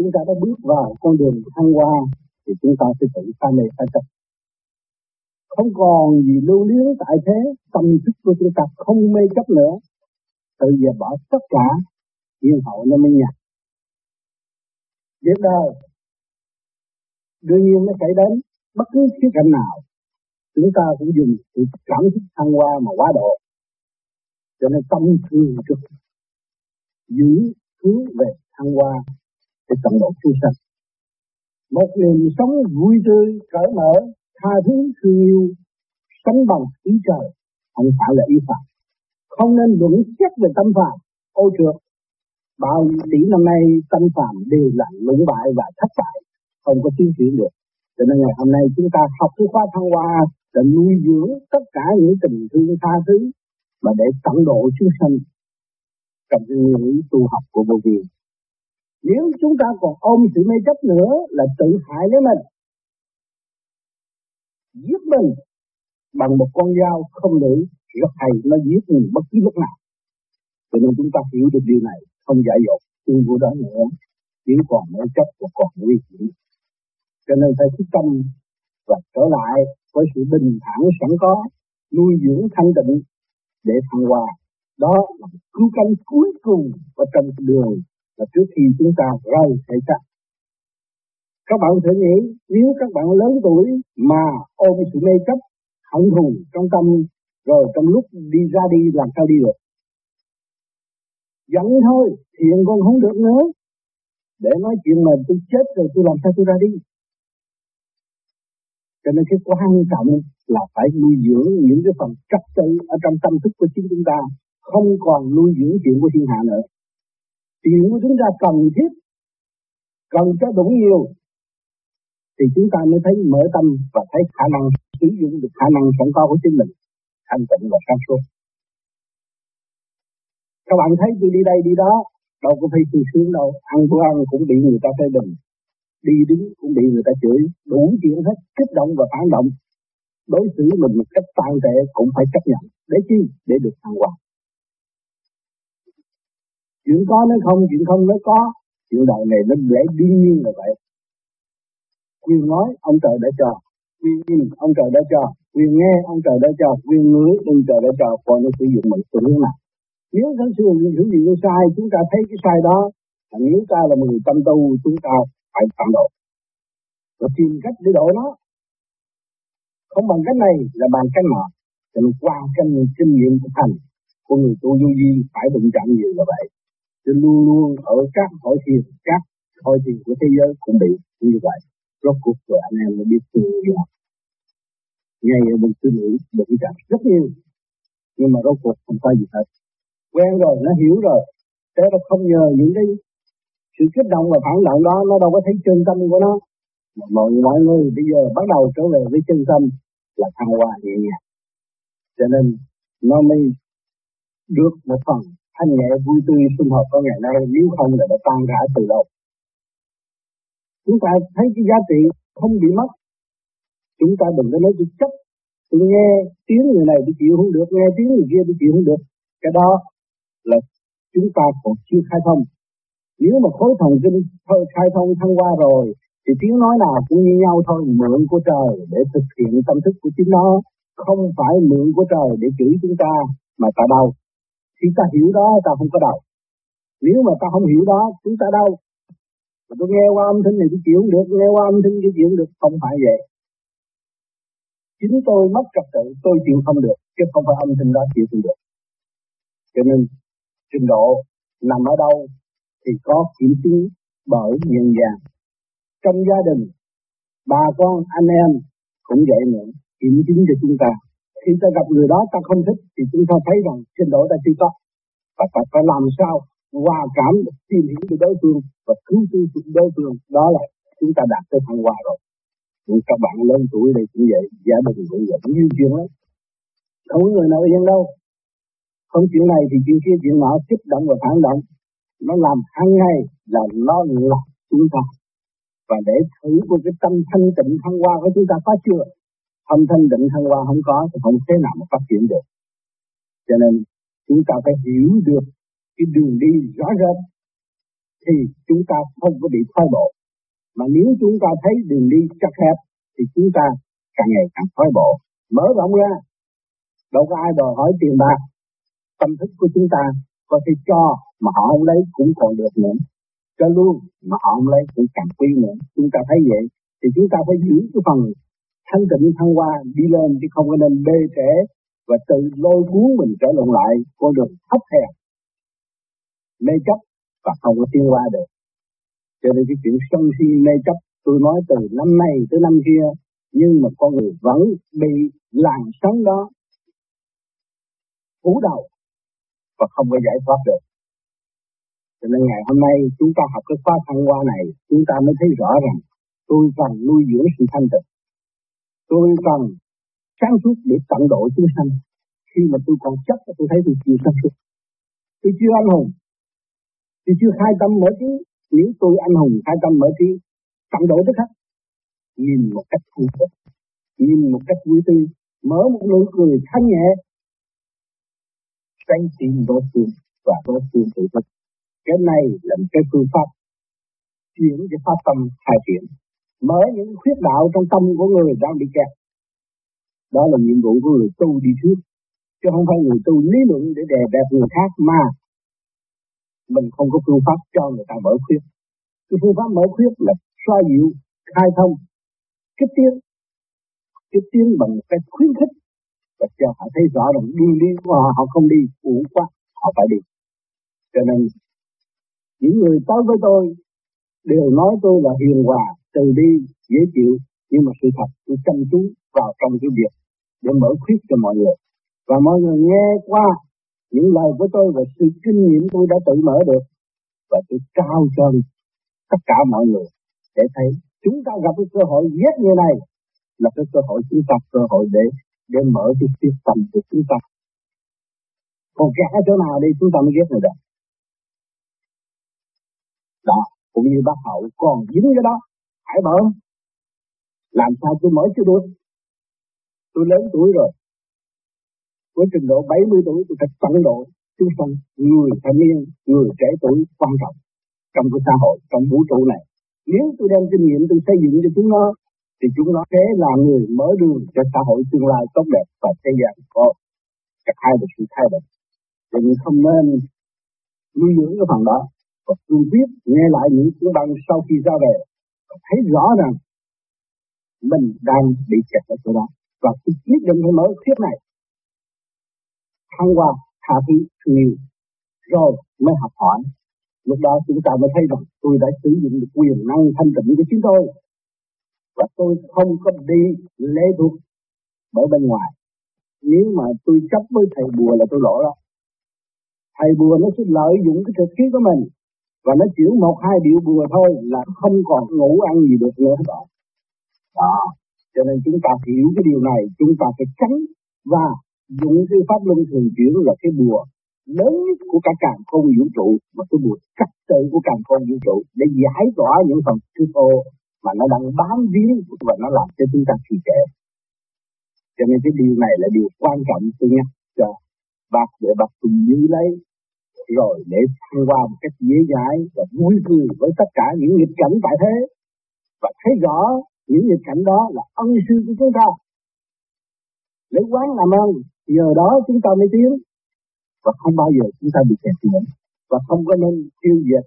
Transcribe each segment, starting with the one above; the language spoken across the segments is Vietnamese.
chúng ta đã bước vào con đường thăng hoa thì chúng ta sẽ tự pha mê pha chấp. Không còn gì lưu luyến tại thế, tâm thức của chúng ta không mê chấp nữa. Tự giờ bỏ tất cả, yên hậu nó mới nhặt việc đời, đương nhiên nó xảy đến bất cứ khía cạnh nào. Chúng ta cũng dùng sự cảm thức thăng hoa mà quá độ. Cho nên tâm thường trực, giữ hướng về thăng hoa để cộng độ chúng sanh một niềm sống vui tươi, cởi mở, tha thứ, thương yêu, sống bằng ý trời, không phải là ý phạm không nên luận xét về tâm phạm ô trượt, bao nhiêu tỷ năm nay tâm phạm đều là lũng bại và thất bại, không có tiến triển được. Cho nên ngày hôm nay chúng ta học cái khóa thăng hoa để nuôi dưỡng tất cả những tình thương tha thứ mà để tận độ chúng sanh trong những tu học của vô vi nếu chúng ta còn ôm sự mê chấp nữa là tự hại lấy mình. Giết mình bằng một con dao không lưỡi rất hay nó giết mình bất cứ lúc nào. Cho nên chúng ta hiểu được điều này, không dại dột tương vô đó nữa. Chỉ còn mê chấp và còn nguy hiểm. Cho nên phải thức tâm và trở lại với sự bình thản sẵn có, nuôi dưỡng thanh tịnh để thăng hoa. Đó là cứu cánh cuối cùng ở trong đường là trước khi chúng ta rời thể xác các bạn thử nghĩ, nếu các bạn lớn tuổi mà ôm sự mê chấp, hận thù trong tâm, rồi trong lúc đi ra đi làm sao đi được? Giận thôi, thiện con không được nữa. Để nói chuyện mà tôi chết rồi tôi làm sao tôi ra đi? Cho nên cái quan trọng là phải nuôi dưỡng những cái phần trật tự ở trong tâm thức của chính chúng ta, không còn nuôi dưỡng chuyện của thiên hạ nữa. Tiền của chúng ta cần thiết, cần cho đủ nhiều, thì chúng ta mới thấy mở tâm và thấy khả năng sử dụng được khả năng sẵn có của chính mình, thanh tịnh và sáng suốt. Các bạn thấy tôi đi đây đi đó, đâu có phải sung sướng đâu. Ăn bữa ăn cũng bị người ta phê bình, đi đứng cũng bị người ta chửi. Đủ chuyện hết, kích động và phản động. Đối xử mình một cách tàn tệ cũng phải chấp nhận. Để chi? Để được thăng hoa chuyện có nó không, chuyện không nó có. Chuyện đời này nó lẽ đương nhiên là vậy. Quyền nói, ông trời đã cho. Quyền nhìn, ông trời đã cho. Quyền nghe, ông trời đã cho. Quyền ngửi, ông trời đã cho. Còn nó sử dụng mình phương hướng nào. Nếu thật sự mình gì nó sai, chúng ta thấy cái sai đó nếu ta là người tâm tu, chúng ta phải tạm độ và tìm cách để đổi nó. Không bằng cách này là bằng cách nọ thì qua kinh kinh nghiệm của thành của người tu du di, phải đụng chạm nhiều là vậy cho luôn luôn ở các hội thiền, các hội thiền của thế giới cũng bị như vậy. Rốt cuộc rồi anh em mới biết từ là ngay ở bên nghĩ nữ đụng chạm rất nhiều. Nhưng mà rốt cuộc không có gì hết. Quen rồi, nó hiểu rồi. Thế nó không nhờ những cái sự kích động và phản động đó, nó đâu có thấy chân tâm của nó. Mọi mọi người bây giờ bắt đầu trở về với chân tâm là thăng hoa nhẹ nhàng. Cho nên nó mới được một phần thanh nhẹ vui tươi, sinh hoạt ở ngày nay, nếu không là đã tan rã từ lâu chúng ta thấy cái giá trị không bị mất. Chúng ta đừng có nói tôi chấp tôi nghe tiếng người này tôi chịu không được, nghe tiếng người kia tôi chịu không được. Cái đó là chúng ta còn chưa khai thông. Nếu mà khối thần kinh thôi, khai thông thăng qua rồi, thì tiếng nói nào cũng như nhau thôi, mượn của trời để thực hiện tâm thức của chính nó. Không phải mượn của trời để chửi chúng ta, mà tại đâu khi ta hiểu đó, ta không có đau. Nếu mà ta không hiểu đó, chúng ta đau. Mà tôi nghe qua âm thanh này tôi chịu không được, nghe qua âm thanh tôi chịu không được, không phải vậy. Chính tôi mất trật tự, tôi chịu không được, chứ không phải âm thanh đó chịu không được. Cho nên, trình độ nằm ở đâu thì có kiểm chứng bởi nhân gian. Trong gia đình, bà con, anh em cũng vậy nữa kiểm chứng cho chúng ta khi ta gặp người đó ta không thích thì chúng ta thấy rằng trình độ ta chưa có. Và ta phải làm sao hòa cảm tìm hiểu về đối phương và cứu tư sự đối phương. Đó là chúng ta đạt tới thăng hoa rồi. Những các bạn lớn tuổi đây cũng vậy, gia đình cũng vậy như chuyện lắm không có người nào yên đâu. Không chuyện này thì chuyện kia, chuyện nọ kích động và phản động. Nó làm hàng ngày là nó lọc chúng ta. Và để thử của cái tâm thanh tịnh thăng hoa của chúng ta có chưa? Âm thanh định thăng hoa không có thì không thế nào mà phát triển được cho nên chúng ta phải hiểu được cái đường đi rõ rệt thì chúng ta không có bị thoái bộ. Mà nếu chúng ta thấy đường đi chặt hẹp thì chúng ta càng ngày càng thoái bộ. Mở rộng ra, đâu có ai đòi hỏi tiền bạc. Tâm thức của chúng ta có thể cho mà họ không lấy cũng còn được nữa. Cho luôn mà họ không lấy cũng càng quý nữa. Chúng ta thấy vậy thì chúng ta phải giữ cái phần thanh tịnh thăng hoa, đi lên chứ không có nên bê trễ và tự lôi cuốn mình trở lộn lại con đường thấp hèn, mê chấp và không có tiến qua được. Cho nên cái chuyện sân si mê chấp, tôi nói từ năm nay tới năm kia, nhưng mà con người vẫn bị làn sóng đó phủ đầu và không có giải thoát được. Cho nên ngày hôm nay chúng ta học cái khóa thăng hoa này, chúng ta mới thấy rõ rằng tôi cần nuôi dưỡng sự thanh tịnh tôi cần sáng suốt để tận độ chúng sanh. Khi mà tôi còn chấp tôi thấy tôi chưa sáng suốt. Tôi chưa anh hùng. Tôi chưa khai tâm mở trí. Nếu tôi anh hùng, khai tâm mở trí, tận độ tức khắc, nhìn một cách thu thức nhìn một cách vui tươi, mở một nụ cười thanh nhẹ tránh tìm đối phương và đối phương tự thức cái này là một cái phương pháp chuyển cái pháp tâm khai triển mở những khuyết đạo trong tâm của người đang bị kẹt. Đó là nhiệm vụ của người tu đi trước, chứ không phải người tu lý luận để đè bẹp người khác mà mình không có phương pháp cho người ta mở khuyết. Cái phương pháp mở khuyết là xoa dịu, khai thông, kích tiến. Kích tiến bằng một cách khuyến khích và cho họ thấy rõ rằng đi đi của họ họ không đi uổng quá, họ phải đi. Cho nên, những người tới với tôi đều nói tôi là hiền hòa từ bi, dễ chịu, nhưng mà sự thật tôi chăm chú vào trong cái việc để mở khuyết cho mọi người. Và mọi người nghe qua những lời của tôi và sự kinh nghiệm tôi đã tự mở được, và tôi trao cho tất cả mọi người để thấy chúng ta gặp cái cơ hội giết như này là cái cơ hội chúng ta, cơ hội để để mở cái quyết tâm của chúng ta. Còn kẻ ở chỗ nào đi, chúng ta mới giết người đó đó, cũng như bác hậu còn dính cái đó phải mở làm sao tôi mở chưa được tôi lớn tuổi rồi. Với trình độ 70 tuổi, tôi phải tận độ chúng sanh người thanh niên, người trẻ tuổi quan trọng trong cái xã hội, trong vũ trụ này. Nếu tôi đem kinh nghiệm tôi xây dựng cho chúng nó, thì chúng nó sẽ là người mở đường cho xã hội tương lai tốt đẹp và thế gian có cả hai được sự thay đổi. Thì mình không nên nuôi dưỡng cái phần đó. Và cương quyết nghe lại những tiếng băng sau khi ra về thấy rõ rằng mình đang bị kẹt ở chỗ đó. Và tôi quyết định phải mở khuyết này, thăng qua tha thứ thương yêu rồi mới học hỏi. Lúc đó chúng ta mới thấy rằng tôi đã sử dụng được quyền năng thanh tịnh của chính tôi. Và tôi không có đi lễ thuộc bởi bên ngoài. Nếu mà tôi chấp với thầy bùa là tôi lỗ đó. Thầy bùa nó sẽ lợi dụng cái thực khí của mình và nó chuyển một hai điệu bùa thôi là không còn ngủ ăn gì được nữa các bạn đó. Cho nên chúng ta hiểu cái điều này, chúng ta phải tránh và dùng cái pháp luân thường chuyển là cái bùa lớn nhất của cả càng không vũ trụ mà cái bùa cách tự của càng không vũ trụ để giải tỏa những phần thứ ô mà nó đang bám víu và nó làm cho chúng ta trì trệ. Cho nên cái điều này là điều quan trọng, tôi nhắc cho bác để bác cùng như lấy rồi để thăng qua một cách dễ dãi và vui cười với tất cả những nghịch cảnh tại thế. Và thấy rõ những nghịch cảnh đó là ân sư của chúng ta. Lấy quán làm ơn nhờ đó chúng ta mới tiến. Và không bao giờ chúng ta bị kẹt nữa và không có nên tiêu diệt,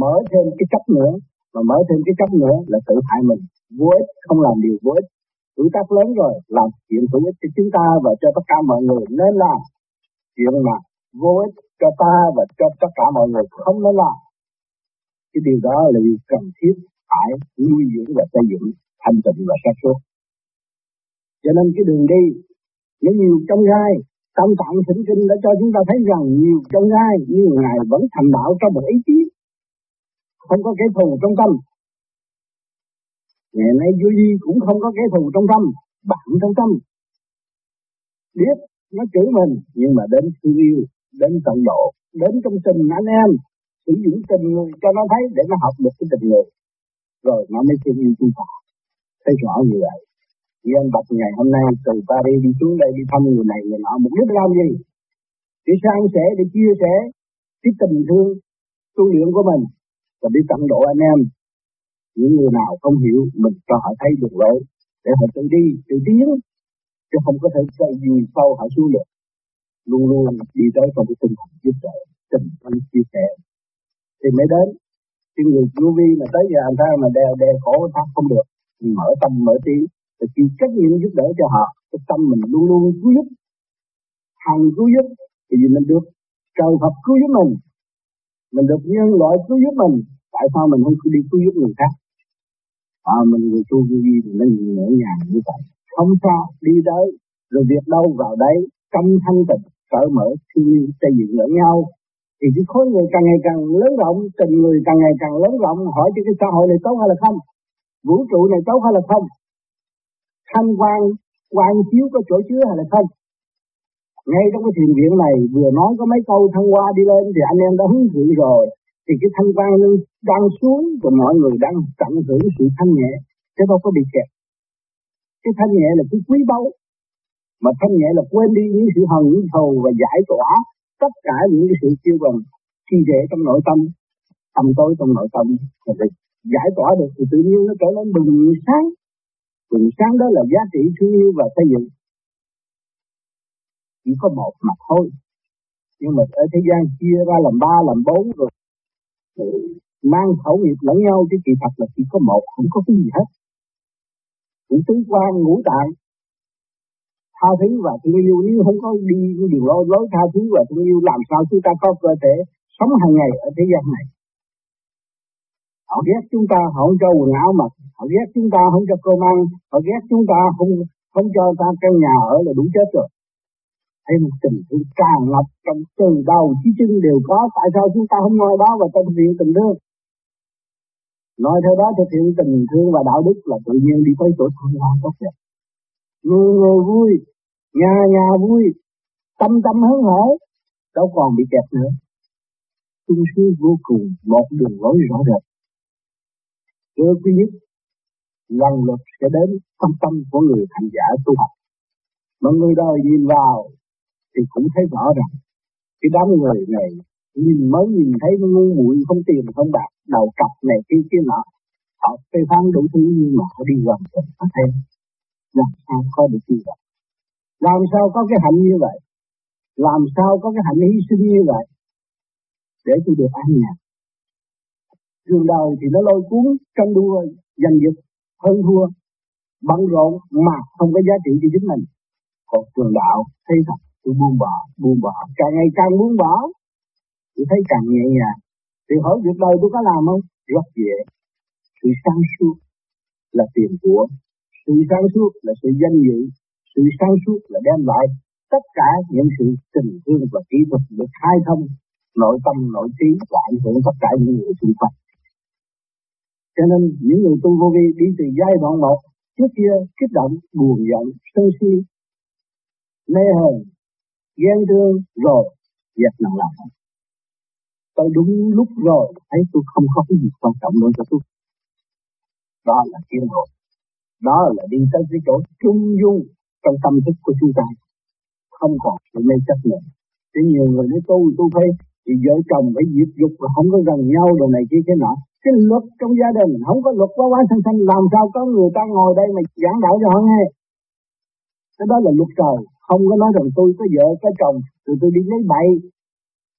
mở thêm cái chấp nữa. Mà mở thêm cái chấp nữa là tự hại mình. Vô ích không làm điều vô ích. Tuổi tác lớn rồi, làm chuyện hữu ích cho chúng ta và cho tất cả mọi người. Nên làm chuyện mà vô ích cho ta và cho tất cả mọi người không nên làm. Cái điều đó là điều cần thiết phải nuôi dưỡng và xây dựng thanh tịnh và sáng suốt. Cho nên cái đường đi, nó nhiều trong gai. Tâm tạng thỉnh kinh đã cho chúng ta thấy rằng nhiều trong gai, nhưng ngài vẫn thành đạo trong một ý chí. Không có kẻ thù trong tâm. Ngày nay vô di cũng không có kẻ thù trong tâm, bạn trong tâm. Biết nó chửi mình, nhưng mà đến thương yêu đến tận độ, đến trong tình anh em, sử dụng tình người cho nó thấy để nó học được cái tình người. Rồi nó mới thương yêu chúng ta. Thấy rõ như vậy. Vì anh Bạch ngày hôm nay từ Paris đi xuống đây đi thăm người này, người nọ mục đích làm gì? Để san sẻ để chia sẻ, cái tình thương, tu luyện của mình, và đi tận độ anh em. Những người nào không hiểu, mình cho họ thấy được lỗi để họ tự đi, tự tiến, chứ không có thể dây gì sau họ xuống được luôn luôn đi tới trong cái tinh thần giúp đỡ tình thân chia sẻ. Thì mới đến cái người vô vi mà tới giờ anh ta mà đeo đeo khổ ta không được. Thì mở tâm mở trí và chịu trách nhiệm giúp đỡ cho họ. Cái tâm mình luôn luôn cứu giúp. Hàng cứu giúp thì gì mình được trời Phật cứu giúp mình. Mình được nhân loại cứu giúp mình. Tại sao mình không đi cứu giúp người khác? À, mình người tu vô vi thì nó nhẹ nhàng như vậy. Không sao đi tới rồi việc đâu vào đấy tâm thanh tịnh cởi mở thương yêu xây dựng lẫn nhau. Thì cái khối người càng ngày càng lớn rộng, tình người càng ngày càng lớn rộng, hỏi cho cái xã hội này tốt hay là không? Vũ trụ này tốt hay là không? Thanh quan quan chiếu có chỗ chứa hay là không? Ngay trong cái thiền viện này, vừa nói có mấy câu thăng hoa đi lên thì anh em đã hứng chịu rồi. Thì cái thanh quan đang xuống và mọi người đang tận hưởng sự thanh nhẹ, chứ đâu có bị kẹt. Cái thanh nhẹ là cái quý báu mà thanh nhẹ là quên đi những sự hận, những thù và giải tỏa tất cả những cái sự tiêu bần chi rễ trong nội tâm tâm tối trong nội tâm. Rồi giải tỏa được thì tự nhiên nó trở nên bừng sáng. Bừng sáng đó là giá trị thương yêu và xây dựng. Chỉ có một mặt thôi. Nhưng mà ở thế gian chia ra làm ba, làm bốn rồi mang khẩu nghiệp lẫn nhau chứ kỳ thật là chỉ có một, không có cái gì hết. Cũng tứ quan ngũ tạng tha thứ và thương yêu nếu không có đi đường lối lối tha thứ và thương yêu, làm sao chúng ta có cơ thể sống hàng ngày ở thế gian này? Họ ghét chúng ta, họ không cho quần áo mặc, họ ghét chúng ta không cho cơm ăn, họ ghét chúng ta không không cho ta căn nhà ở là đủ chết rồi. Thấy một tình thương tràn ngập trong từ đầu chí chân đều có, tại sao chúng ta không nói đó và thực hiện tình thương? Nói theo đó thực hiện tình thương và đạo đức là tự nhiên đi tới chỗ thăng hoa tốt đẹp người người vui, nhà nhà vui, tâm tâm hớn hở, đâu còn bị kẹt nữa. Tung sư vô cùng một đường lối rõ rệt. Thưa quý nhất lần lượt sẽ đến tâm tâm của người thành giả tu học. Mà người đời nhìn vào thì cũng thấy rõ rằng cái đám người này nhìn mới nhìn thấy nó ngu muội không tiền không bạc, đầu cặp này kia kia nọ. Họ phê phán đủ thứ nhưng mà họ đi gần rồi có thêm làm sao có được như vậy làm sao có cái hạnh như vậy? Làm sao có cái hạnh hy sinh như vậy? Để tôi được an nhàn. Trường đời thì nó lôi cuốn tranh đua, giành giật, hơn thua, bận rộn mà không có giá trị cho chính mình. Còn trường đạo, thấy thật, tôi buông bỏ buông bỏ. Càng ngày càng buông bỏ, tôi thấy càng nhẹ nhàng. Thì hỏi việc đời tôi có làm không? Rất dễ. Sự sáng suốt là tiền của sự sáng suốt là sự danh dự, sự sáng suốt là đem lại tất cả những sự tình thương và kỹ thuật được khai thông, nội tâm, nội trí và ảnh hưởng tất cả những người xung quanh. Cho nên những người tu vô vi đi từ giai đoạn một, trước kia kích động, buồn giận, sân si, mê hờn, ghen thương rồi dẹp nặng lòng tôi đúng lúc rồi, thấy tôi không có cái gì quan trọng nữa cho tôi. Đó là tiến rồi đó là đi tới cái chỗ trung dung trong tâm thức của chúng ta. Không còn sự mê chấp nữa. Thì nhiều người nói tu tu phải thì vợ chồng phải diệt dục và không có gần nhau đồ này kia, cái nọ. Cái luật trong gia đình, không có luật quá quá sanh sanh làm sao có người ta ngồi đây mà giảng đạo cho họ nghe? Cái đó là luật trời. Không có nói rằng tôi có vợ, có chồng, rồi tôi đi lấy bậy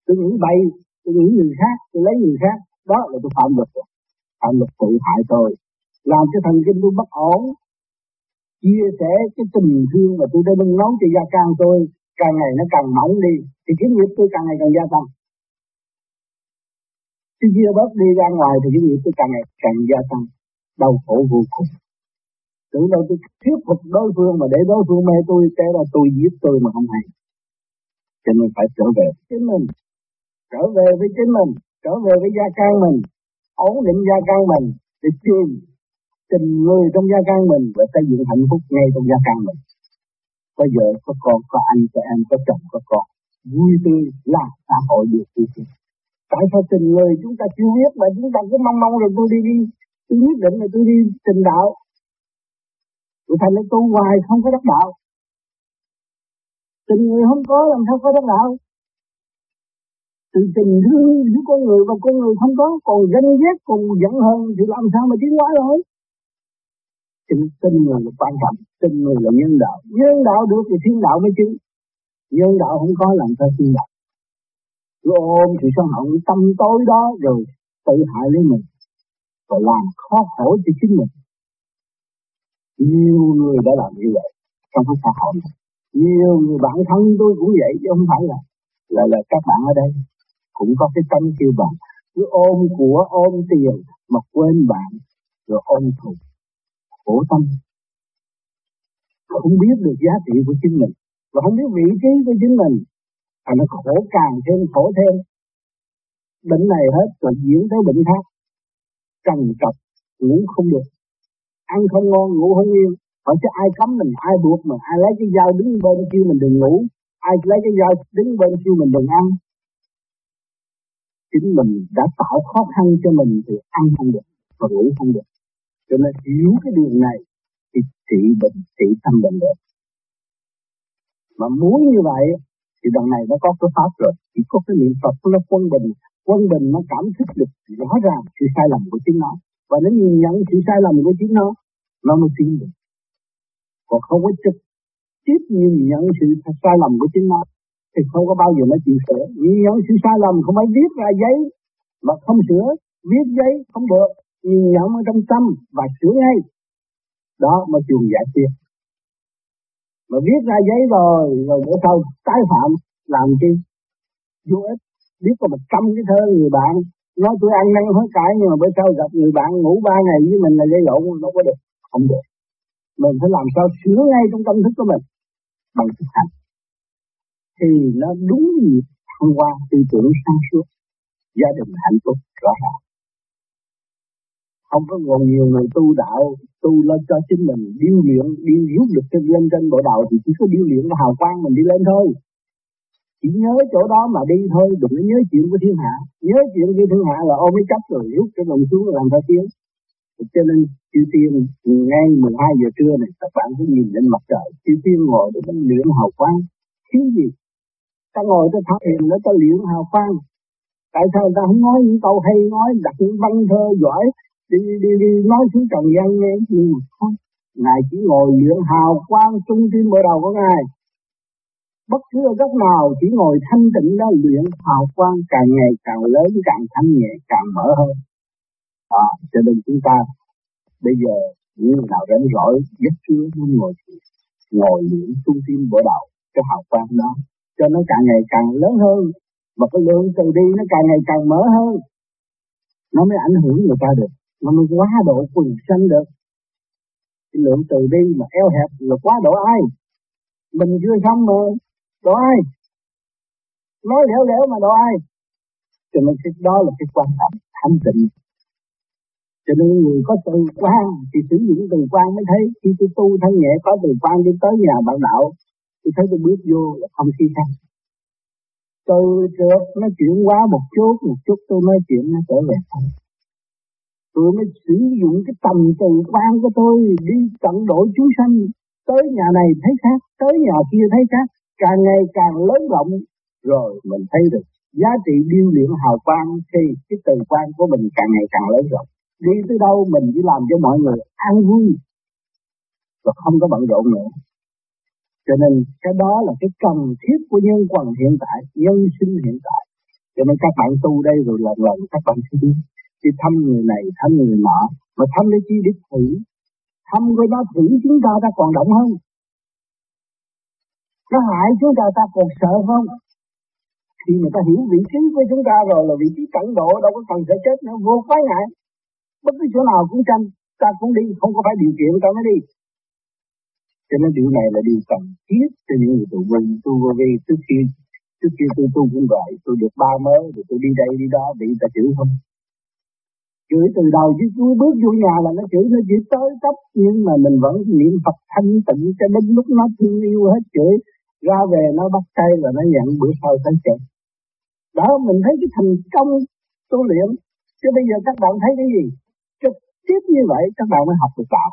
tôi nghĩ bậy tôi nghĩ người khác, tôi lấy người khác. Đó là tôi phạm luật phạm luật tự hại tôi làm cho thần kinh tôi bất ổn. Chia sẻ cái tình thương mà tôi đã nung nói cho gia can tôi, càng ngày nó càng mỏng đi, thì cái nghiệp tôi càng ngày càng gia tăng. Chứ chia bớt đi ra ngoài thì cái nghiệp tôi càng ngày càng gia tăng. Đau khổ vô cùng. Tưởng đâu tôi thuyết phục đối phương mà để đối phương mê tôi thế là tôi giết tôi mà không hay. Cho nên phải trở về chính mình. Trở về với chính mình. Trở về với gia can mình. Ổn định gia can mình để tìm tình người trong gia can mình và xây dựng hạnh phúc ngay trong gia can mình. Có vợ có con, có anh, có em, có chồng, có con. Vui tươi là xã hội được vui tươi. Tại sao tình người chúng ta chưa biết mà chúng ta cứ mong mong rồi tôi đi đi? Tôi quyết định là tôi đi tình đạo. Tôi thành nó tu hoài không có đắc đạo. Tình người không có làm sao có đắc đạo. Từ tình thương giữa con người và con người không có. Còn ganh ghét, còn giận hờn thì làm sao mà tiến hóa rồi Chính tin người là quan trọng, tin người là nhân đạo. Nhân đạo được thì thiên đạo mới chứng nhân đạo không có làm sao thiên đạo. Cứ ôm sự sân hận tâm tối đó rồi tự hại lấy mình và làm khó khổ cho chính mình. Nhiều người đã làm như vậy trong cái xã hội này. Nhiều người bản thân tôi cũng vậy, chứ không phải là là là các bạn ở đây. Cũng có cái tâm kêu bằng. Cứ ôm của, ôm tiền mà quên bạn, rồi ôm thù khổ tâm không biết được giá trị của chính mình. Và không biết vị trí của chính mình và nó khổ càng thêm, khổ thêm. Bệnh này hết rồi diễn tới bệnh khác. Trần trọc, ngủ không được. Ăn không ngon, ngủ không yên. Hỏi chứ ai cấm mình, ai buộc mình, ai lấy cái dao đứng bên kia mình đừng ngủ. Ai lấy cái dao đứng bên kia mình đừng ăn. Chính mình đã tạo khó khăn cho mình thì ăn không được và ngủ không được cho nên hiểu cái điều này thì trị bệnh, trị tâm bệnh được mà muốn như vậy thì đằng này nó có cái pháp rồi. Chỉ có cái niệm Phật, nó quân bình. Quân bình nó cảm thức được rõ ràng sự sai lầm của chính nó. Và nó nhìn nhận sự sai lầm của chính nó nó mới tin được. Còn không có trực tiếp nhìn nhận sự sai lầm của chính nó, thì không có bao giờ nó chịu sửa. Nhìn nhận sự sai lầm không phải viết ra giấy, mà không sửa, viết giấy không được nhìn nhận ở trong tâm và sửa ngay. Đó mà chuồng giải quyết. Mà viết ra giấy rồi rồi bữa sau tái phạm, làm chi? Vô ích. Biết có một trăm cái thơ người bạn. Nói tôi ăn năn hối cải, nhưng mà bữa sau gặp người bạn ngủ ba ngày với mình là gây lộn, đâu có được. Không được. Mình phải làm sao sửa ngay trong tâm thức của mình bằng thực hành. Thì nó đúng nhịp thông qua tư tưởng sáng suốt. Gia đình hạnh phúc rõ ràng không có còn nhiều người tu đạo, tu lên cho chính mình, điêu luyện điêu rút được trên lên trên bộ đạo thì chỉ có điêu luyện cái hào quang mình đi lên thôi. Chỉ nhớ chỗ đó mà đi thôi, đừng có nhớ chuyện của thiên hạ. Nhớ chuyện của thiên hạ là ôm cái chấp rồi rút cái mình xuống làm sao tiếng. Cho nên chư tiên ngay 12 giờ trưa này, các bạn cứ nhìn lên mặt trời. Chư tiên ngồi để mình luyện hào quang. Thiếu gì? Ta ngồi ta thắp hiền nó ta luyện hào quang. Tại sao ta không nói những câu hay nói, đặt những văn thơ giỏi? Đi đi đi nói xuống trần gian nghe nhưng mà không? Ngài chỉ ngồi luyện hào quang trung tim bộ đầu của ngài. Bất cứ ở góc nào chỉ ngồi thanh tịnh đó luyện hào quang càng ngày càng lớn càng thanh nhẹ càng mở hơn. À, cho nên chúng ta bây giờ những người nào rảnh rỗi nhất chưa muốn ngồi ngồi luyện trung tim bộ đầu cái hào quang đó cho nó càng ngày càng lớn hơn. Và cái lượng từ đi nó càng ngày càng mở hơn. Nó mới ảnh hưởng người ta được mà mình quá độ quần sanh được. Cái lượng từ bi mà eo hẹp là quá độ ai? Mình chưa xong mà độ ai? Nói lẻo lẻo mà độ ai? Cho nên cái đó là cái quan trọng, thanh tịnh. Cho nên người có từ quan thì sử dụng từ quan mới thấy. Khi tôi tu thân nhẹ, có từ quan đi tới nhà bạn đạo, tôi thấy tôi bước vô là không khi khác từ được nó chuyển qua một chút một chút tôi nói chuyện nó trở về không tôi mới sử dụng cái tầm từ quan của tôi đi tận độ chúng sanh, tới nhà này thấy khác, tới nhà kia thấy khác, càng ngày càng lớn rộng, rồi mình thấy được giá trị điêu luyện hào quang thì cái từ quan của mình càng ngày càng lớn rộng. Đi tới đâu mình chỉ làm cho mọi người an vui và không có bận rộn nữa. Cho nên cái đó là cái cần thiết của nhân quần hiện tại, nhân sinh hiện tại. Cho nên các bạn tu đây rồi lần lần các bạn sẽ biết đi thăm người này, thăm người nọ, mà thăm để chi để thử. Thăm coi nó thử chúng ta ta còn động hơn. Nó hại chúng ta ta còn sợ không khi mà ta hiểu vị trí của chúng ta rồi, là vị trí cẩn độ, đâu có cần phải chết nữa, vô quái ngại. Bất cứ chỗ nào cũng tranh, ta cũng đi, không có phải điều kiện ta mới đi. Cho nên điều này là điều cần thiết cho những người tu vi tu vô vi, trước khi trước khi tôi tu cũng vậy. Tôi được ba mới, rồi tôi đi đây, đi đó, bị ta chửi không? Chửi từ đầu chứ chúa bước vô nhà là nó chửi, nó chỉ tới cấp nhưng mà mình vẫn niệm Phật thanh tịnh cho đến lúc nó thương yêu hết chửi. Ra về nó bắt tay và nó nhận bữa sau tới chửi đó, mình thấy cái thành công tu luyện. Chứ bây giờ các bạn thấy cái gì? Trực tiếp như vậy, các bạn mới học được đạo.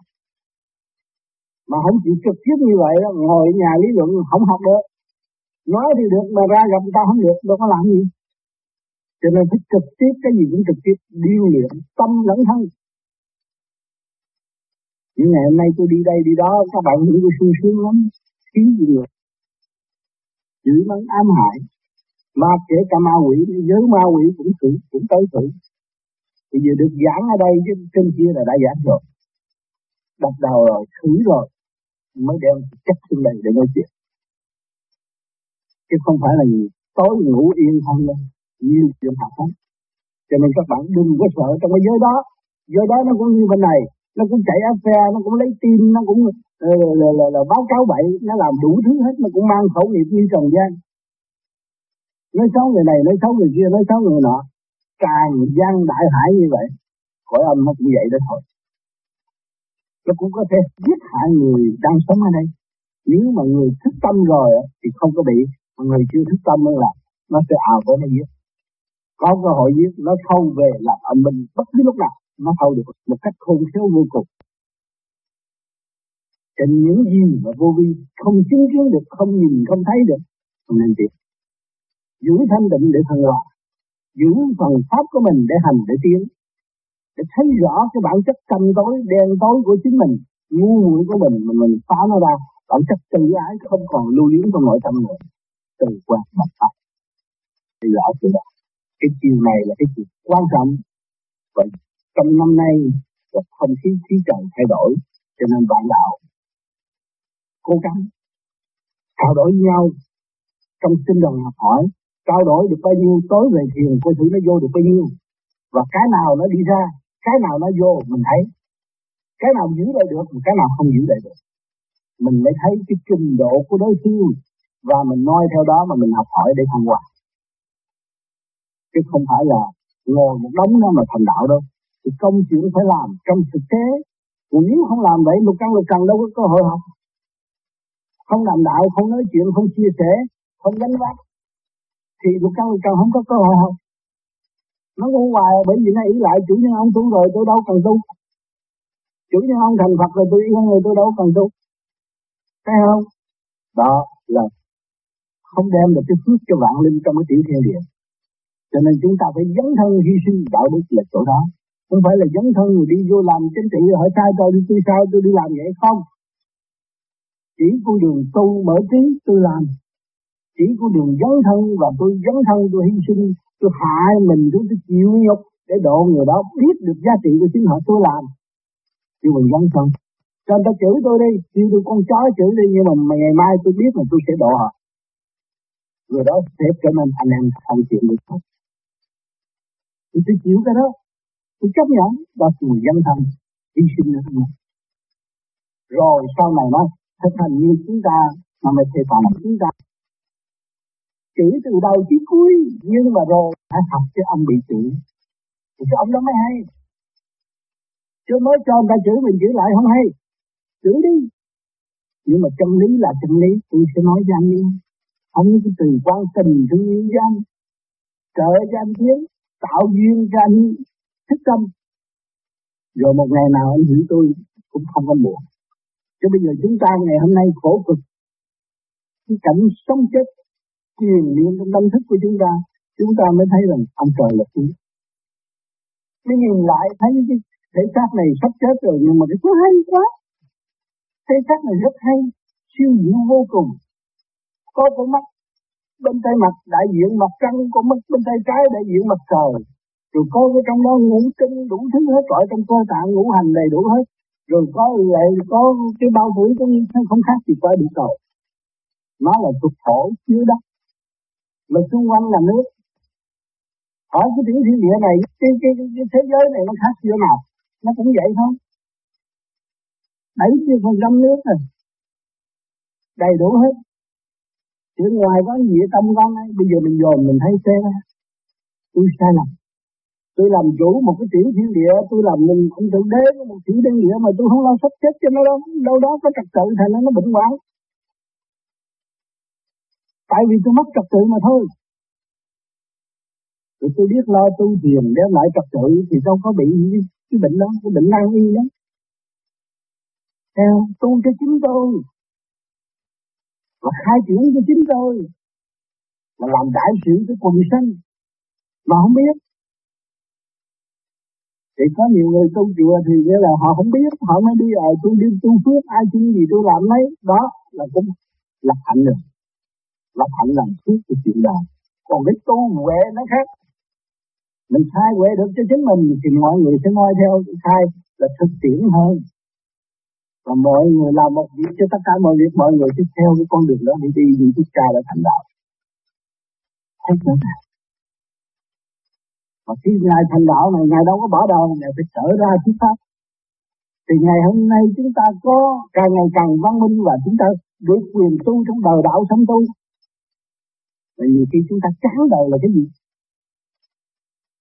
Mà không chịu trực tiếp như vậy đó, ngồi nhà lý luận không học được. Nói thì được, mà ra gặp người ta không được, đâu có làm gì cho nên phải trực tiếp, cái gì cũng trực tiếp, điêu luyện tâm lẫn thân. Những ngày hôm nay tôi đi đây, đi đó, các bạn nghĩ tôi sung sướng lắm thiếu gì được. Chửi mắng ám hại. Mà kể cả ma quỷ giới ma quỷ cũng thử, cũng tới thử. Bây giờ được giảng ở đây chứ trên kia là đã giảng rồi. Đập đầu rồi, thử rồi, mới đem chất xuống đây để nói chuyện. Chứ không phải là gì, tối ngủ yên không đâu nhiều chuyện học lắm. Cho nên các bạn đừng có sợ trong cái giới đó. Giới đó nó cũng như bên này nó cũng chạy áp xe nó cũng lấy tin nó cũng là, là, là, là báo cáo bậy nó làm đủ thứ hết nó cũng mang khẩu nghiệp như trần gian. Nói xấu người này nói xấu người kia nói xấu người nọ. Càng gian đại hải như vậy khỏi âm nó cũng vậy đó thôi. Nó cũng có thể giết hại người đang sống ở đây. Nếu mà người thức tâm rồi thì không có bị. Mà người chưa thức tâm là nó sẽ ảo với nó giết có cơ hội giết, nó thâu về làm âm minh bất cứ lúc nào, nó thâu được một cách khôn khéo vô cùng. Trên những gì mà vô vi không chứng kiến được, không nhìn, không thấy được, không nên việc giữ thanh định để thăng hoa giữ phần pháp của mình để hành, để tiến, để thấy rõ cái bản chất tâm tối, đen tối của chính mình, ngu muội của mình, mà mình phá nó ra. Bản chất tự ái không còn lưu luyến trong nội tâm nữa, từ qua mặt pháp thì rõ chưa? đó cái chiều này là cái chiều quan trọng. Và trong năm nay, và không khí khí trời thay đổi, cho nên bạn đạo cố gắng trao đổi nhau trong sinh đoàn học hỏi, trao đổi được bao nhiêu, tối về thiền, coi thử nó vô được bao nhiêu. Và cái nào nó đi ra, cái nào nó vô, mình thấy. Cái nào giữ lại được và cái nào không giữ lại được. Mình mới thấy cái trình độ của đối phương, và mình nói theo đó mà mình học hỏi để thăng hoa chứ không phải là ngồi một đống đó mà thành đạo đâu. Thì công chuyện phải làm trong thực tế. Còn nếu không làm vậy, lục căn, lục trần đâu có cơ hội học. Không làm đạo, không nói chuyện, không chia sẻ, không gánh vác, thì lục căn, lục trần không có cơ hội học. Nó ngu hoài, bởi vì nó ý lại, chủ nhân ông tu rồi, tôi đâu cần tu. Chủ nhân ông thành Phật rồi, tôi yêu người tôi đâu cần tu. Thấy không? Đó, là không đem được cái phước cho vạn linh trong cái tiểu thiên địa cho nên chúng ta phải dấn thân hy sinh đạo đức là chỗ đó. Không phải là dấn thân rồi đi vô làm chính trị hỏi sai tôi đi tôi sao tôi đi làm vậy không? Chỉ con đường tu mở trí tôi làm. Chỉ con đường dấn thân và tôi dấn thân tôi hy sinh tôi hại mình tôi, tôi chịu nhục để độ người đó biết được giá trị của chính họ tôi làm. Chứ mình dấn thân. Cho người ta chửi tôi đi kêu tôi con chó chửi đi nhưng mà ngày mai tôi biết là tôi sẽ độ họ. Người đó sẽ trở nên anh em thân chuyện được không thì tôi chịu cái đó. Tôi chấp nhận và người dân thân hy sinh nữa. Không rồi sau này nó thực hành như chúng ta, mà mình thầy phạm chúng ta chữ từ đầu chí cuối, nhưng mà rồi phải học cho ông bị chữ thì cái ông đó mới hay. Chứ mới cho người ta chữ mình chữ lại không hay. Chữ đi. Nhưng mà chân lý là chân lý, tôi sẽ nói cho anh nghe ông cái từ quan tình thương yêu cho anh trợ cho anh tiếng tạo duyên cho anh thức tâm. Rồi một ngày nào anh hiểu tôi cũng không có buồn. Chứ bây giờ chúng ta ngày hôm nay khổ cực. Cái cảnh sống chết truyền niệm trong tâm thức của chúng ta chúng ta mới thấy rằng ông trời là quý mới nhìn lại thấy cái thể xác này sắp chết rồi, nhưng mà cái thứ hay quá. Thể xác này rất hay, siêu diệu vô cùng. Có con mắt bên tay mặt đại diện mặt trăng con mắt bên tay trái đại diện mặt trời. Rồi có cái trong đó ngũ tinh đủ thứ hết gọi trong cơ tạng ngũ hành đầy đủ hết. Rồi có lại có cái bao tử cũng không khác gì qua địa cầu. Nó là thuộc thổ chứa đất mà xung quanh là nước. Hỏi cái tiểu thiên địa này cái, cái, cái, cái thế giới này nó khác giữa nào? Nó cũng vậy thôi. Bảy mươi phần trăm nước rồi đầy đủ hết. Chứ ngoài có gì tâm con ấy, bây giờ mình dồn mình thấy xe tôi sai lầm. Tôi làm chủ một cái tiểu thiên địa tôi làm mình không tự đế của một tiểu thiên địa mà tôi không lo sắp chết cho nó đâu. Đâu đó có trật tự thành nó bệnh hoạn. Tại vì tôi mất trật tự mà thôi. Rồi tôi biết lo tu thiền đem lại trật tự thì đâu có bị cái bệnh đó cái bệnh nan y đó. Theo tu cho chính tôi và khai triển cho chính tôi. Mà làm đại sự cho quần sanh. Mà không biết. Thì có nhiều người tu chùa thì nghĩa là họ không biết. Họ mới đi ở tôi đi tu phước. Ai xin gì tôi làm lấy đó là cũng lập hạnh rồi. Lập hạnh làm phước của chuyện đời. Còn cái tu huệ nó khác. Mình khai huệ được cho chính mình thì mọi người sẽ nói theo. Khai là thực tiễn hơn và mọi người làm một việc cho tất cả mọi việc, mọi người tiếp theo cái con đường đó đi đi đi chút cha đã thành đạo. Hết nữa này. mà khi ngài thành đạo này, ngài đâu có bỏ đầu, ngài phải trở ra thuyết pháp. Thì ngày hôm nay chúng ta có càng ngày càng văn minh và chúng ta được quyền tu trong đời đạo sống tu. Và nhiều khi chúng ta chán đời là cái gì?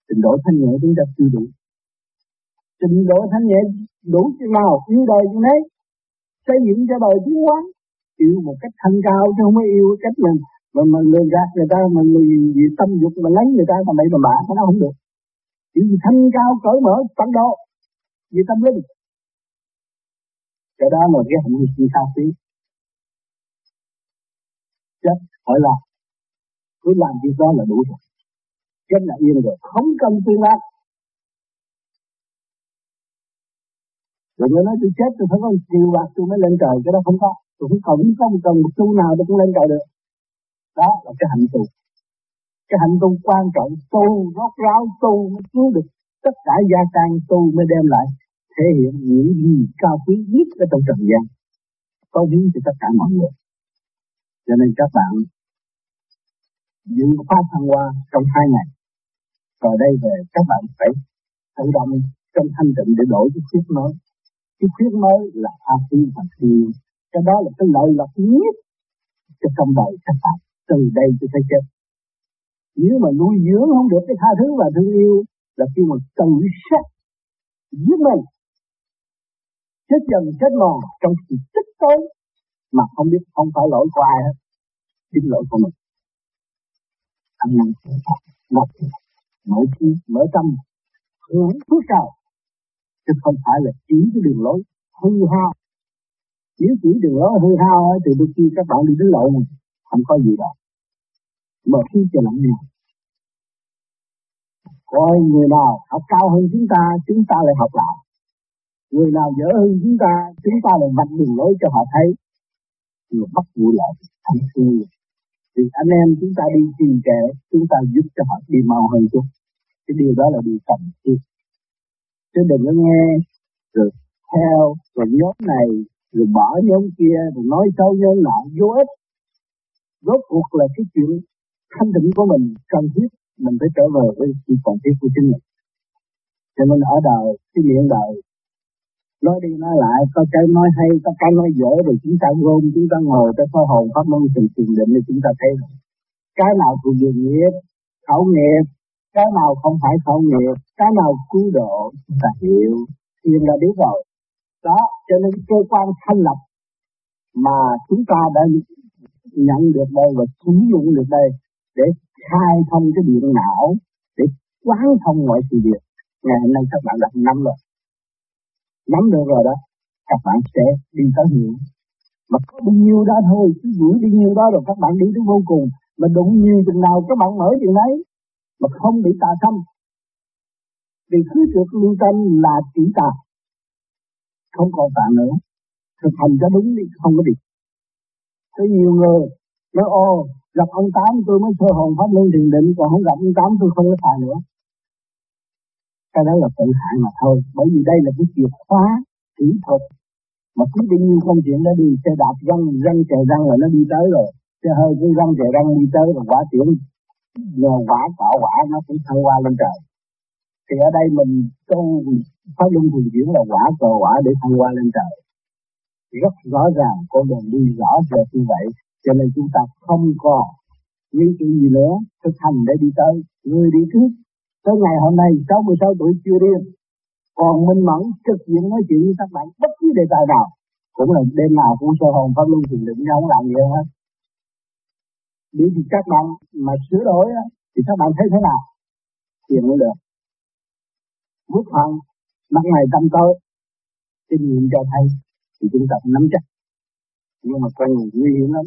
Trình độ thanh nhẹ chúng ta chưa đủ. Trình độ thanh nhẹ đủ chừng nào yêu đời như thế xây dựng cho đời tiến hóa, yêu một cách thanh cao chứ không phải yêu cách mình mà mà lừa gạt người ta, mà người gì tâm dục mà lấy người ta mà bậy mà bạ nó không được. Chỉ vì thanh cao cởi mở tận độ vì tâm linh. Cái đó là cái hành vi cao quý chết hỏi là, cứ làm việc đó là đủ rồi. Chết là yên rồi, không cần tương lai rồi người nói tôi chết, tôi phải có chiều bạc, tôi mới lên trời, cái đó không có. Tôi không cần không cần một xu nào tôi cũng lên trời được. Đó là cái hạnh tu cái hạnh tu quan trọng, tu, rốt ráo tu mới cứu được tất cả gia tăng tu mới đem lại thể hiện những gì cao quý nhất ở trong trần gian. Có hiến cho tất cả mọi người. Cho nên các bạn dự pháp thăng hoa trong hai ngày. Rồi đây về, các bạn phải tự động trong thanh tịnh để đổi cái khuyết nói cái khuyết mới là tha thứ và thương cái đó là cái lợi lộc nhất cho trong đời các bạn từ đây cho tới chết. Nếu mà nuôi dưỡng không được cái tha thứ và thương yêu là khi mà tự sát giết mình, chết dần, chết mòn, trong sự tích tối mà không biết không phải lỗi của ai hết chính lỗi của mình. Ăn năn một mở chi mở tâm, hướng phước sau chứ không phải là chỉ cái đường lối hư hao. Nếu chỉ đường lối hư hao thì đôi khi các bạn đi đến lộ này, không có gì đâu. Mà khi cho lẫn nhau coi người nào học cao hơn chúng ta chúng ta lại học lại. Người nào dở hơn chúng ta chúng ta lại vạch đường lối cho họ thấy. Người bắt vụ lại thành sư thì anh em chúng ta đi trì trệ chúng ta giúp cho họ đi mau hơn chút. Cái điều đó là điều cần thiết chứ đừng có nghe. Rồi theo rồi nhóm này, rồi bỏ nhóm kia, rồi nói xấu nhóm nọ, vô ích. Rốt cuộc là cái chuyện thanh định của mình cần thiết, mình phải trở về với sự cần thiết của chính mình. Cho nên ở đời, cái miệng đời, nói đi nói lại, có cái nói hay, có cái nói dở, rồi chúng ta gom, chúng ta ngồi tới phó hồn, pháp môn thường thiền định, thì chúng ta thấy rồi cái nào thuộc về nghiệp khẩu nghiệp cái nào không phải khẩu nghiệp, cái nào cứu độ chúng ta hiểu thiên đã biết rồi. Đó, cho nên cơ quan thanh lập mà chúng ta đã nhận được đây và sử dụng được đây để khai thông cái điện não, để quán thông mọi sự việc, ngày hôm nay các bạn đã nắm rồi. Nắm được rồi đó, các bạn sẽ đi tới hiểu. Mà có bao nhiêu đó thôi, cứ giữ đi nhiêu đó rồi các bạn đi tới vô cùng. Mà đụng nhiều chừng nào các bạn mở chừng đấy mà không bị tà xâm. Vì cứ được lưu tâm là chỉ tà. Không còn tà nữa. Thực hành cho đúng đi, không có bị. Có nhiều người nói ô gặp ông tám tôi mới sơ hồn pháp luân thiền định, còn không gặp ông tám tôi không có tà nữa. Cái đó là tự hại mà thôi, bởi vì đây là cái chìa khóa kỹ thuật. Mà cứ đi như công chuyện đó đi, xe đạp răng răng chè răng là nó đi tới rồi. Xe hơi cũng răng chè răng đi tới rồi, quả tiểu nhờ quả tạo quả nó cũng thăng qua lên trời. Thì ở đây mình tu pháp luân thường chuyển là quả cờ quả để thăng qua lên trời. Rất rõ ràng, con đường đi rõ rệt như vậy. Cho nên chúng ta không còn những chuyện gì nữa thực hành để đi tới. Người đi trước, tới ngày hôm nay 66 tuổi chưa điên còn minh mẫn trực diện nói chuyện với các bạn bất cứ đề tài nào. Cũng là đêm nào cũng sơ hồn pháp luân thiền định, nhau không làm gì hết nếu thì các bạn mà sửa đổi thì các bạn thấy thế nào? Thiền cũng được. Quốc hẳn mặt ngày tâm tối kinh nghiệm cho thấy thì chúng ta nắm chắc. Nhưng mà con người nguy hiểm lắm,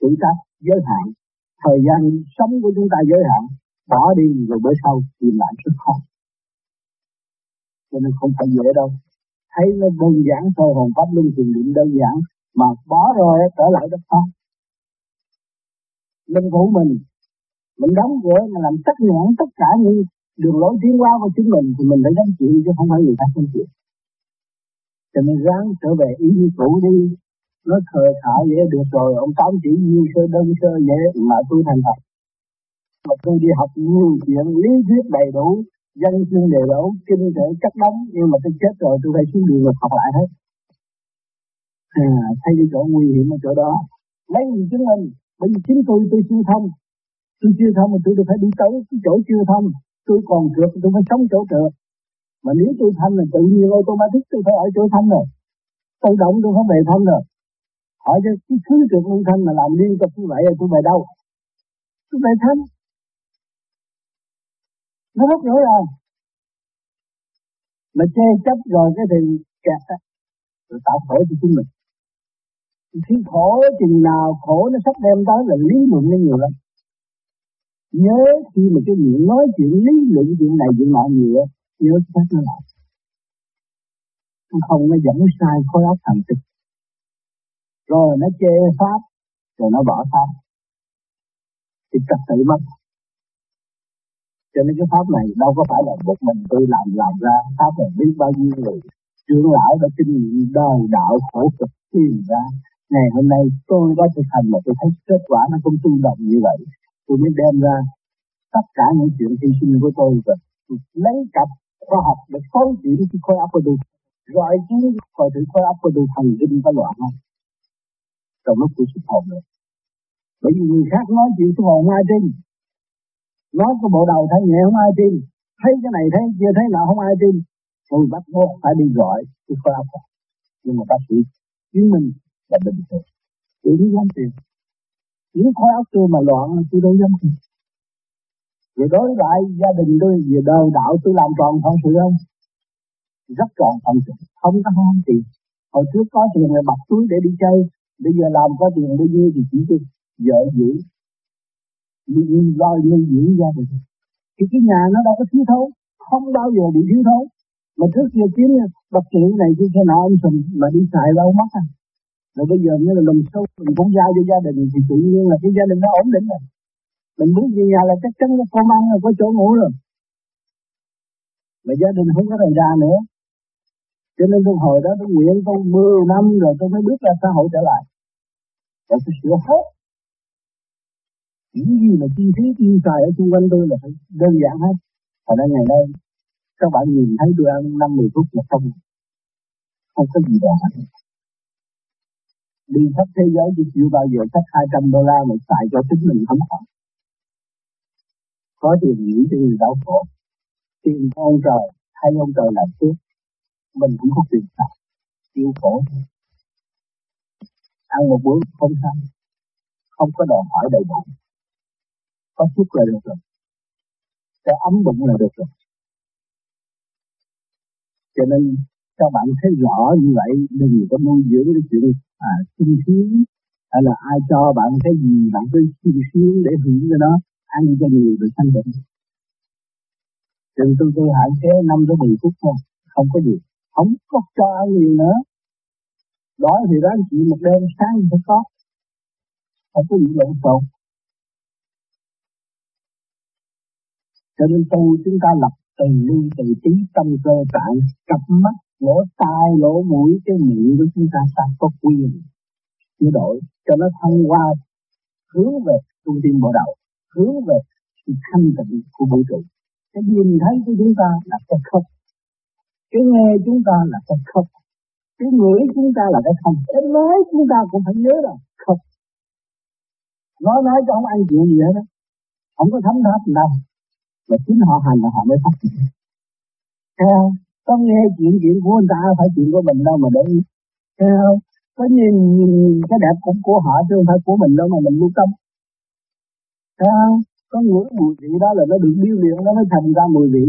chúng ta giới hạn. Thời gian sống của chúng ta giới hạn, bỏ đi rồi bữa sau tìm lại rất khó cho nên không phải dễ đâu. Thấy nó đơn giản thôi, hồn pháp luân thường định đơn giản, mà bỏ rồi trở lại rất khó linh phủ mình. Mình đóng cửa mà làm tắc nghẽn tất cả những đường lối tiến hóa của chính mình thì mình phải gánh chịu chứ không phải người khác không chịu. Cho nên ráng trở về ý như cũ đi. Nó thờ thả dễ được rồi ông tám chỉ như sơ đơn sơ dễ mà tôi thành thật mà tôi đi học nhiều chuyện lý thuyết đầy đủ dân chương đầy đủ kinh thể chắc đóng nhưng mà tôi chết rồi tôi phải xuống đường học lại hết. À, thay đi chỗ nguy hiểm ở chỗ đó. Lấy gì chứng minh? Bởi vì chính tôi tôi chưa thông. Tôi chưa thông mà tôi được phải đi tới cái chỗ chưa thông. Tôi còn trượt tôi phải sống chỗ trượt mà nếu tôi thanh là tự nhiên automatic tôi phải ở chỗ thanh rồi. Tự động tôi không về thanh rồi hỏi cho cái thứ trượt luân thanh mà làm liên tục như vậy là tôi về đâu? Tôi về thanh nó rất rõ ràng mà che chấp rồi cái thì kẹt á. Rồi tạo khổ cho chính mình khi khổ chừng nào khổ nó sắp đem tới là lý luận nó nhiều lắm. Nhớ khi mà cái miệng nói chuyện lý luận chuyện này chuyện nọ nhiều nhớ phát nó lại. Không nó dẫn sai khối óc thành tích rồi nó chê pháp, rồi nó bỏ pháp. Thì trật tự mất. Cho nên cái pháp này đâu có phải là một mình tôi làm làm ra. Pháp này biết bao nhiêu người. Trưởng lão đã kinh nghiệm đời đạo khổ cực tìm ra ngày hôm nay tôi đã thực hành mà tôi thấy kết quả nó không tương đồng như vậy. Tôi mới đem ra tất cả những chuyện hy sinh của tôi và lấy cặp khoa học để phối chuyển cái khối óc của tôi, gọi chứ coi thử khối óc của tôi thần kinh có loạn không trong lúc tôi xuất hồn được bởi vì người khác nói chuyện xuất hồn ai tin nói cái bộ đầu thấy nhẹ không ai tin, thấy cái này thấy kia thấy nọ không ai tin. Tôi bắt buộc phải đi gọi cái khối óc nhưng mà bác sĩ chứng minh là bình thường. Tôi không dám tiền nếu khói óc tôi mà loạn tôi đâu dám tiền rồi đối lại gia đình tôi về đời đạo tôi làm tròn phận sự không? Rất tròn phận sự. Không có ham tiền. Hồi trước có tiền là bật túi để đi chơi. Bây giờ làm có tiền bao nhiêu thì chỉ cho vợ giữ. Lo nuôi dưỡng gia đình. Thì cái nhà nó đâu có thiếu thốn. Không bao giờ bị thiếu thốn. Mà trước kia kiếm bật triệu này kia thế nào ông sùm mà đi xài đâu mất à? Rồi bây giờ như là lùm sâu mình cũng giao cho gia đình thì tự nhiên là cái gia đình nó ổn định rồi. Mình bước về nhà là chắc chắn có ăn rồi, có chỗ ngủ rồi. Mà gia đình không có thời gian nữa. Cho nên tôi hồi đó tôi nguyện tôi 10 năm rồi tôi mới bước ra xã hội trở lại. Và tôi sửa hết. Những gì mà chi phí tiêu xài ở xung quanh tôi là phải đơn giản hết. Và đến ngày nay, các bạn nhìn thấy tôi ăn năm mười phút là không không có gì đó đi khắp thế giới thì chịu bao giờ chắc 200 đô la mà xài cho chính mình không có. Có tiền nghĩ cho người đau khổ. Tiền ông trời hay ông trời làm trước mình cũng có tiền xài, chịu khổ. Ăn một bữa không sao, không có đòi hỏi đầy đủ. Có chút là được rồi. Sẽ ấm bụng là được rồi. Cho nên các bạn thấy rõ như vậy, đừng có nuôi dưỡng cái chuyện à sung sướng, hay là ai cho bạn cái gì, bạn cứ sung sướng để hưởng cái đó, ăn cho nhiều rồi sanh bệnh. Đừng tôi tôi hạn chế năm tới 10 phút thôi, không có gì. Không có cho ăn nhiều nữa. Đói thì đó chỉ một đêm, sáng phải có. Không có gì lộn xộn. Cho nên tu chúng ta lập từ ly, từ trí tâm cơ tạng, cặp mắt lỗ tai, lỗ mũi, cái miệng của chúng ta ta có quyền chuyển đổi, cho nó thông qua hướng về trung tâm bộ đầu hướng về sự thanh tịnh của vũ trụ. Cái nhìn thấy của chúng ta là cái khóc cái nghe chúng ta là cái khóc cái ngửi chúng ta là cái không. Cái nói chúng ta cũng phải nhớ là không nói nói cho không ăn chịu gì hết đó. Không có thấm tháp đâu mà chính họ hành là họ mới phát triển. Theo có nghe chuyện chuyện của người ta phải chuyện của mình đâu mà để ý. Thấy không? Có nhìn, nhìn cái đẹp cũng của họ chứ không phải của mình đâu mà mình lưu tâm. Thấy không? Có ngửi mùi vị đó là nó được điêu luyện nó mới thành ra mùi vị.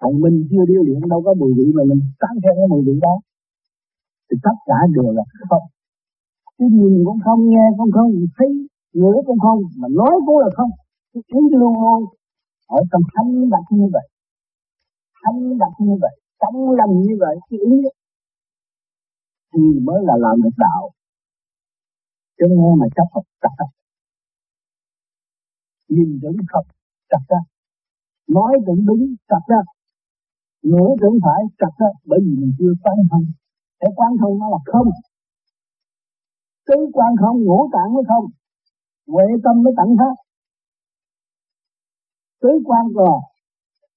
Còn mình chưa điêu luyện đâu có mùi vị mà mình tán theo cái mùi vị đó. Thì tất cả đều là không. Cái nhìn cũng không nghe cũng không thấy ngửi cũng không mà nói cũng là không. Cái ý luôn luôn ở trong thanh đặt như vậy. Thanh đặt như vậy trong lành như vậy thì ý thì mới là làm được đạo. Chứ nghe mà chấp học chặt đó nhìn tưởng thật chặt đó. Nói tưởng đúng chặt đó. Ngửa tưởng phải chặt đó. Bởi vì mình chưa quan thông. Để quan thông nó là không. Tứ quan không ngũ tạng mới không. Huệ tâm mới tận hết. Tứ quan rồi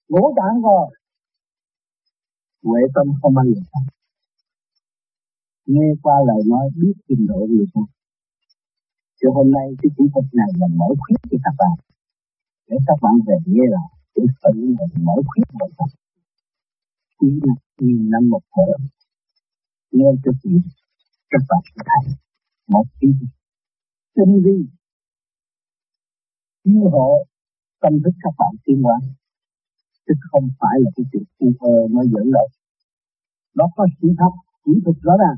ngũ tạng rồi huệ tâm không bao giờ không? Nghe qua lời nói biết trình độ người ta. Cho hôm nay cái kỹ thuật này là mở khuyết cho các bạn. Để các bạn về nghe lại để tự mình mở khuyết nội tâm khi nghìn năm một thở nghe cho chị các bạn sẽ thấy một ý tinh vi chiêu hộ tâm thức các bạn tiên hóa chứ không phải là cái chuyện phi thơ nó dẫn đâu nó có chỉ thật chỉ thực rõ ràng.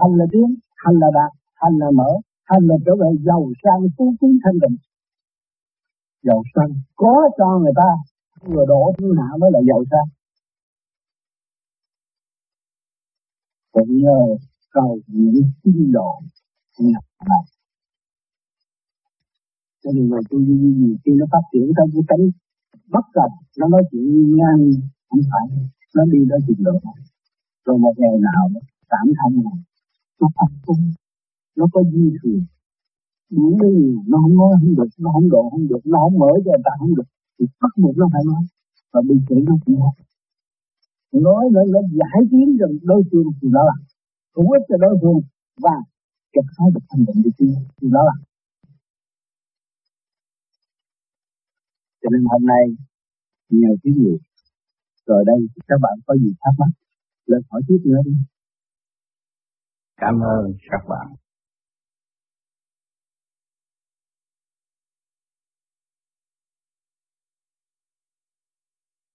Hành là tiếng hành là đạt, hành là mở, hành là trở về giàu sang, phú quý, thanh định giàu sang, có cho người ta, vừa đổ thiên hạ mới là giàu sang. Cũng nhờ cầu những sinh độ nhập lại cho nên người tu duy gì khi nó phát triển trong cái cánh bất cập, nó nói chuyện ngang, không phải. Nó đi tới trình độ rồi một ngày nào đó, cảm thông này, nó thật cung nó có duy thường những cái gì nó không nói, không được, nó không độ, không được, nó không mở cho người ta, không được. Thì bắt buộc nó phải nói. Và bị chửi nó cũng nói. Nói, nó nó giải tiến rằng đối phương thì nó là. Hữu ích cho đối phương và chặt khai được thành định được thì đó là. Cho nên hôm nay, nhờ cái gì? Rồi đây, các bạn có gì thắc mắc? Lên hỏi tiếp nữa đi. Cảm ơn các bạn.